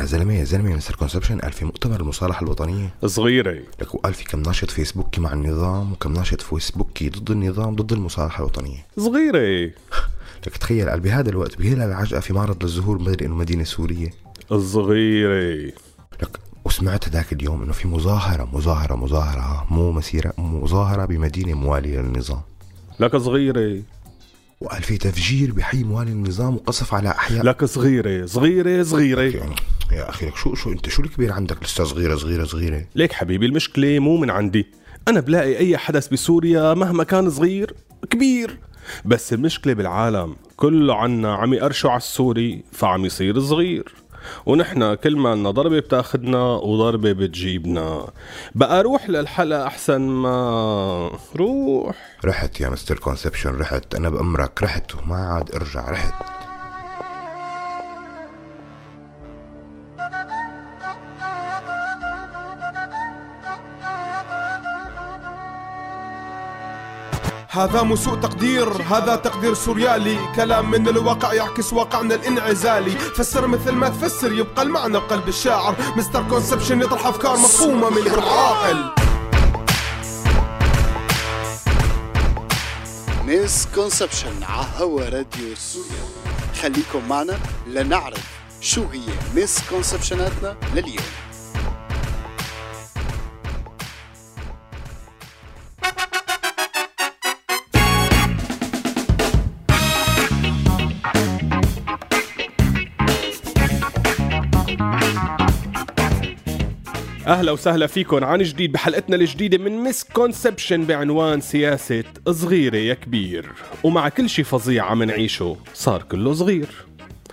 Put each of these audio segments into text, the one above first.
يا زلمه يا زلمه Mister Conception قال في مؤتمر المصالحة الوطنية. صغيرة. لك وقال في كم ناشط فيسبوكي مع النظام وكم ناشط فيسبوكي ضد النظام ضد المصالحة الوطنية. صغيرة. لك تخيل قال بهذا الوقت بهلال عجقه في معرض للزهور مدري إنه مدينة سورية. صغيرة. لك وسمعت هذاك اليوم إنه في مظاهرة مظاهرة مظاهرة مو مسيرة مظاهرة بمدينة موالية للنظام. لك صغيرة. وقال في تفجير بحي موالي النظام وقصف على أحياء. لك صغيرة صغيرة يعني يا أخي لك شو شو أنت شو الكبير عندك؟ لسه صغيرة صغيرة صغيرة. ليك حبيبي المشكلة مو من عندي. أنا بلاقي أي حدث بسوريا مهما كان صغير كبير. بس المشكلة بالعالم كله عنا عم يقرشوا على السوري فعم يصير صغير. ونحن كل ما لنا ضربة بتاخدنا وضربة بتجيبنا. بقى روح للحلقة أحسن ما روح. رحت يا مستر كونسبشن رحت. أنا بأمرك رحت. وما عاد ارجع رحت. هذا مو سوء تقدير هذا تقدير سوريالي. كلام من الواقع يعكس واقعنا الانعزالي. فسر مثل ما تفسر يبقى المعنى بقلب الشاعر. Mister Conception يطرح أفكار مفهومة من غير عاقل Misconception على هوا راديو سوريا خليكم معنا لنعرف شو هي misconception اتنا لليوم. أهلا وسهلا فيكم عن جديد بحلقتنا الجديدة من مس كونسبشن بعنوان سياسة صغيرة يا كبير. ومع كل شي فظيع عم نعيشه صار كله صغير.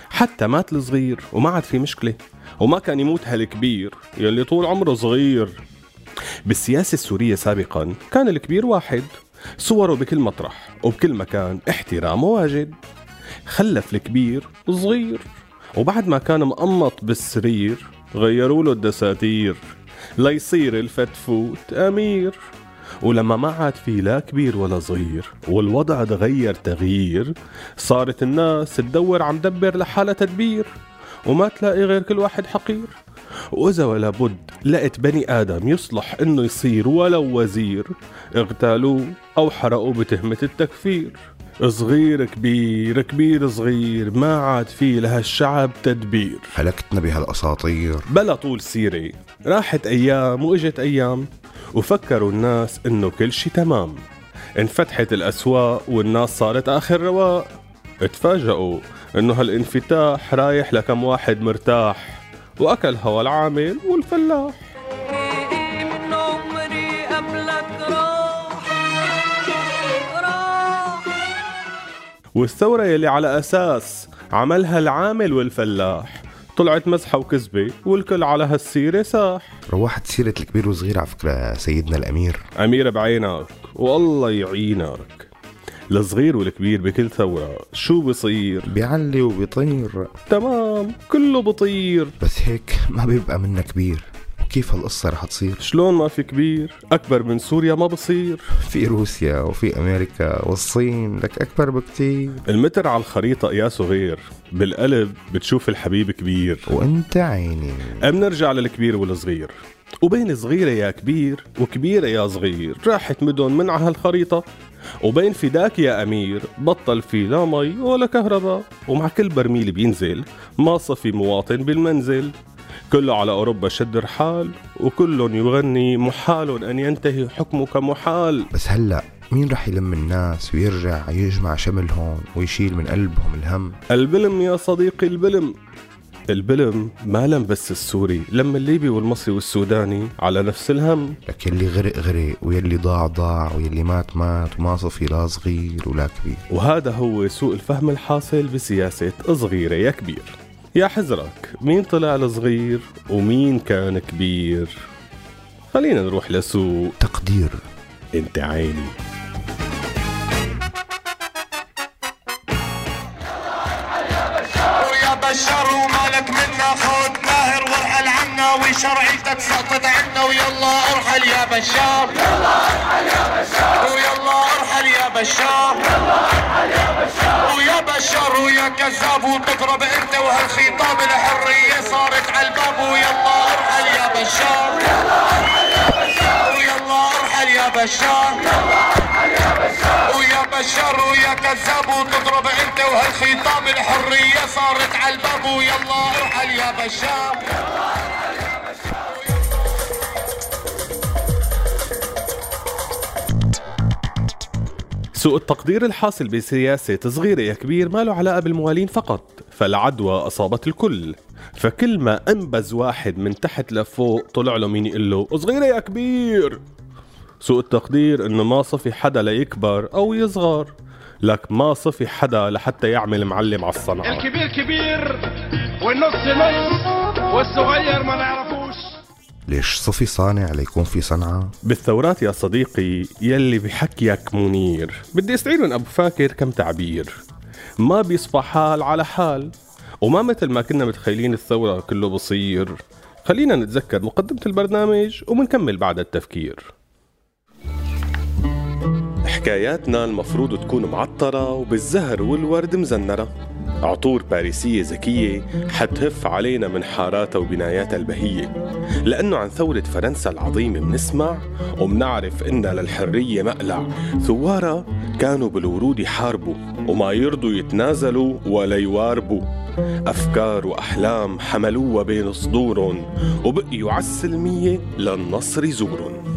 حتى مات الصغير وما عاد في مشكلة. وما كان يموت هالكبير يلي طول عمره صغير. بالسياسة السورية سابقا كان الكبير واحد. صوره بكل مطرح وبكل مكان احترامه واجد. خلف الكبير صغير. وبعد ما كان مقمط بالسرير غيروا له الدساتير. ليصير الفتفوت أمير. ولما ما عاد في لا كبير ولا صغير والوضع تغير تغيير. صارت الناس تدور عم دبر لحالها تدبير وما تلاقي غير كل واحد حقير. وإذا ولا بد لقيت بني آدم يصلح إنه يصير ولو وزير. اغتالوه أو حرقوه بتهمة التكفير. صغير كبير كبير صغير ما عاد في لهالشعب تدبير. هلكتنا بهالأساطير. بلا طول سيرة راحت أيام وإجت أيام وفكروا الناس إنه كل شي تمام. انفتحت الأسواق والناس صارت آخر رواق. اتفاجئوا إنه هالانفتاح رايح لكم واحد مرتاح. وأكل هوا العامل والفلاح. من عمري قبلك راح راح والثورة يلي على أساس عملها العامل والفلاح. طلعت مزحة وكذبة والكل على هالسيرة ساح. روحت سيرة الكبير والصغير على فكرة سيدنا الأمير. أميرة بعينك والله يعينك. الصغير والكبير بكل ثورة. شو بصير؟ بيعلي وبيطير. تمام كله بطير. بس هيك ما بيبقى منا كبير. كيف هالقصة رح تصير؟ شلون ما في كبير؟ أكبر من سوريا ما بصير. في روسيا وفي أمريكا والصين لك أكبر بكتير. المتر على الخريطة قياسه غير بالقلب بتشوف الحبيب كبير. وأنت عيني. بنرجع للكبير والصغير؟ وبين صغيرة يا كبير وكبيرة يا صغير راحت مدن من على هالخريطة. وبين فداك يا أمير بطل في لا مي ولا كهرباء. ومع كل برميل بينزل ما صفي مواطن بالمنزل. كله على أوروبا شد رحال وكل يغني محال أن ينتهي حكمك محال. بس هلأ مين رح يلم الناس ويرجع يجمع شملهم ويشيل من قلبهم الهم؟ البلم يا صديقي البلم. البلم ما لم بس السوري لما الليبي والمصري والسوداني على نفس الهم. لك يلي غرق غرق ويلي ضاع ضاع ويلي مات مات وما صفي لا صغير ولا كبير. وهذا هو سوء الفهم الحاصل بسياسة صغيرة يا كبير. يا حزرك مين طلع الصغير ومين كان كبير؟ خلينا نروح لسوق تقدير. انت عيني. ويا بشار ومالك منا خد ماهر وارحل عنا وشرعيتك سقطت عنا ويلا ارحل يا بشار. يلا ارحل يا بشار ويلا ارحل يا بشار. ويا بشار ويا كذاب وتضرب انت وهالخطاب الحرية صارت على الباب. ويلا ارحل يا بشار. ويلا ارحل يا بشار. ويا بشار ويا كذاب وتضرب انت وهالخطاب الحرية صارت على الباب. ويلا ارحل يا بشار. سوء التقدير الحاصل بسياسة صغيرة يا كبير ما له علاقة بالموالين فقط فالعدوى أصابت الكل. فكل ما أنبز واحد من تحت لفوق طلع له مين يقول له صغيرة يا كبير. سوء التقدير إنه ما صفي حدا ليكبر أو يصغر. لك ما صفي حدا لحتى يعمل معلم على الصنعة. الكبير كبير والنص نص والصغير ما نعرفوش. ليش صفي صانع ليكون في صنعة؟ بالثورات يا صديقي يلي بحكيك منير. بدي استعير من أبو فاكر كم تعبير. ما بيصفى حال على حال. وما مثل ما كنا متخيلين الثورة كله بصير. خلينا نتذكر مقدمة البرنامج ومنكمل بعد التفكير. حكاياتنا المفروض تكون معطرة وبالزهر والورد مزنرة. عطور باريسية ذكية حتهف علينا من حاراتها وبناياتها البهية. لأنه عن ثورة فرنسا العظيمة منسمع ومنعرف إنها للحرية مقلع. ثوارها كانوا بالورود يحاربوا وما يرضوا يتنازلوا ولا يواربوا. أفكار وأحلام حملوها بين صدورهم وبقيوا عالسلمية للنصر يزورن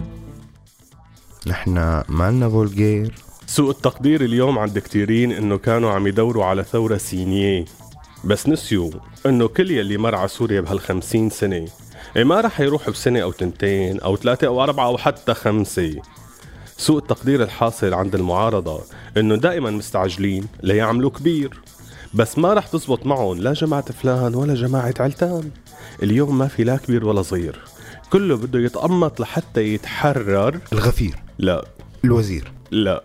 نحن مالنا فولجير سوء التقدير اليوم عند كتيرين إنه كانوا عم يدوروا على ثورة سينية. بس نسيوا إنه كل يلي مر على سوريا بهالخمسين سنة إيه ما رح يروح بسنة أو تنتين أو ثلاثة أو أربعة أو حتى خمسة. سوء التقدير الحاصل عند المعارضة إنه دائما مستعجلين ليعملوا كبير. بس ما رح تزبط معهم لا جماعة فلان ولا جماعة علتان. اليوم ما في لا كبير ولا صغير. كله بده يتقمط لحتى يتحرر. الغفير. لا. الوزير. لا.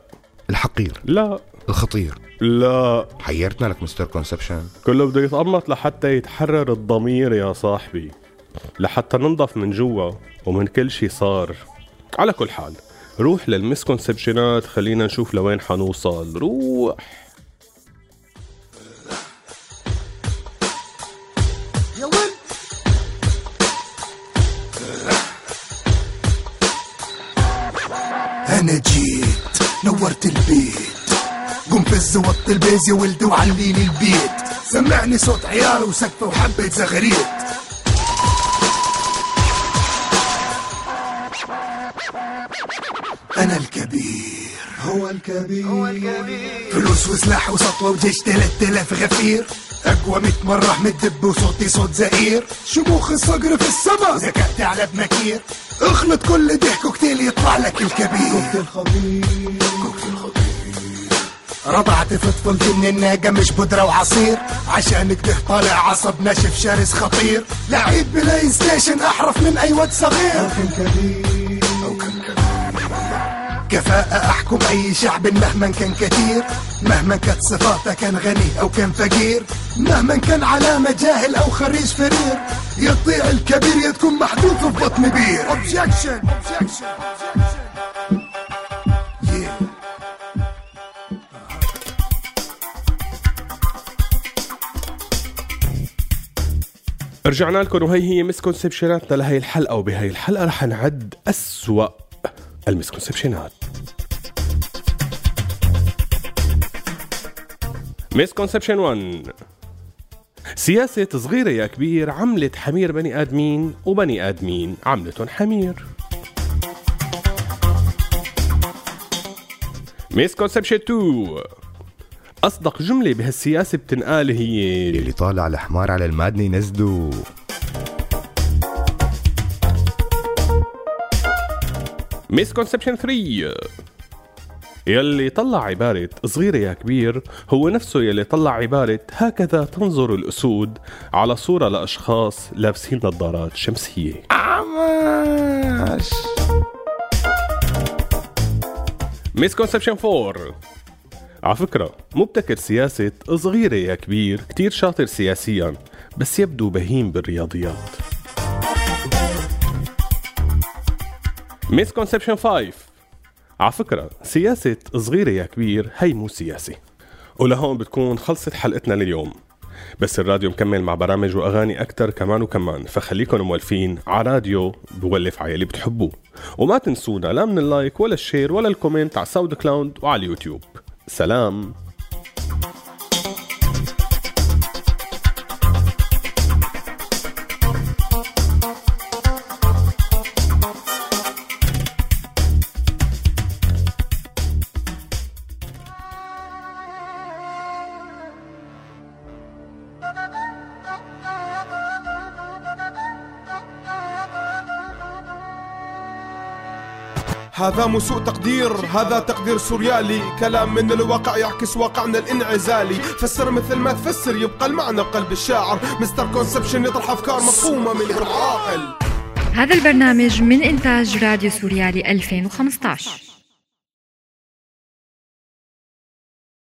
الحقير. لا. الخطير. لا. حيرتنا لك مستر كونسبشن. كله بده يتقمط لحتى يتحرر الضمير يا صاحبي. لحتى ننضف من جوا ومن كل شي صار. على كل حال روح لل misconception ات خلينا نشوف لوين حنوصل. روح. أنا جيت نورت البيت. قم فز وط ال bass يا ولدي وعليلي البيت. سمعني صوت عيال وسقفة وحبة زغريت. أنا الكبير. هو الكبير. هو الكبير. فلوس وسلاح وسطوة وجيش تلات آلاف غفير. أقوى ميت مرة من الدب وصوتي صوت زئير. شموخ الصقر في السما. زكأت على بمكير. اخلط كل ده كوكتيل يطلع لك الكبير. كوكتيل خطير كوكتيل خطير رضعت من الناقة مش بودرة وعصير. عشان كده طالع عصب ناشف شرس خطير. لعيب PlayStation أحرف من أي واد صغير. أو كان كبير. أو كان كبير. كفاءة أحكم أي شعب مهما كان كثير مهما كانت صفاته كان غني أو كان فقير مهما كان علامة جاهل أو خريج فرير يطيع الكبير يا تكون في بطن بير. Objection! Objection. رجعنا لكم وهي هي misconception اتنا لهي الحلقة وبهي الحلقة رح نعد أسوأ ال misconception ات. misconception 1 سياسة صغيرة يا كبير عملت حمير بني آدمين وبني آدمين عملتهم حمير. misconception 2 أصدق جملة بهالسياسة بتنقال هي اللي طالع الحمار على المادنة ينزلوا مسكونسبشن 3 يلي طلع عبارة صغيرة يا كبير هو نفسه يلي طلع عبارة هكذا تنظر الأسود على صورة لأشخاص لابسين نظارات شمسية. عماش. misconception 4 على فكرة مبتكر سياسة صغيرة يا كبير كتير شاطر سياسيا بس يبدو بهيم بالرياضيات. misconception 5 على فكرة سياسة صغيرة يا كبير هي مو سياسة. ولهون بتكون خلصت حلقتنا لليوم. بس الراديو مكمل مع برامج وأغاني أكتر كمان وكمان فخليكن مولفين على راديو مولف على اللي بتحبوه. وما تنسونا لا من ال like ولا ال share ولا ال comment على ساوند كلاود وعلى اليوتيوب. سلام. هذا مو سوء تقدير هذا تقدير سوريالي. كلام من الواقع يعكس واقعنا الانعزالي. فسر مثل ما تفسر يبقى المعنى بقلب الشاعر. misconception يطرح أفكار مفهومة من غير عاقل هذا البرنامج من إنتاج راديو سوريالي 2015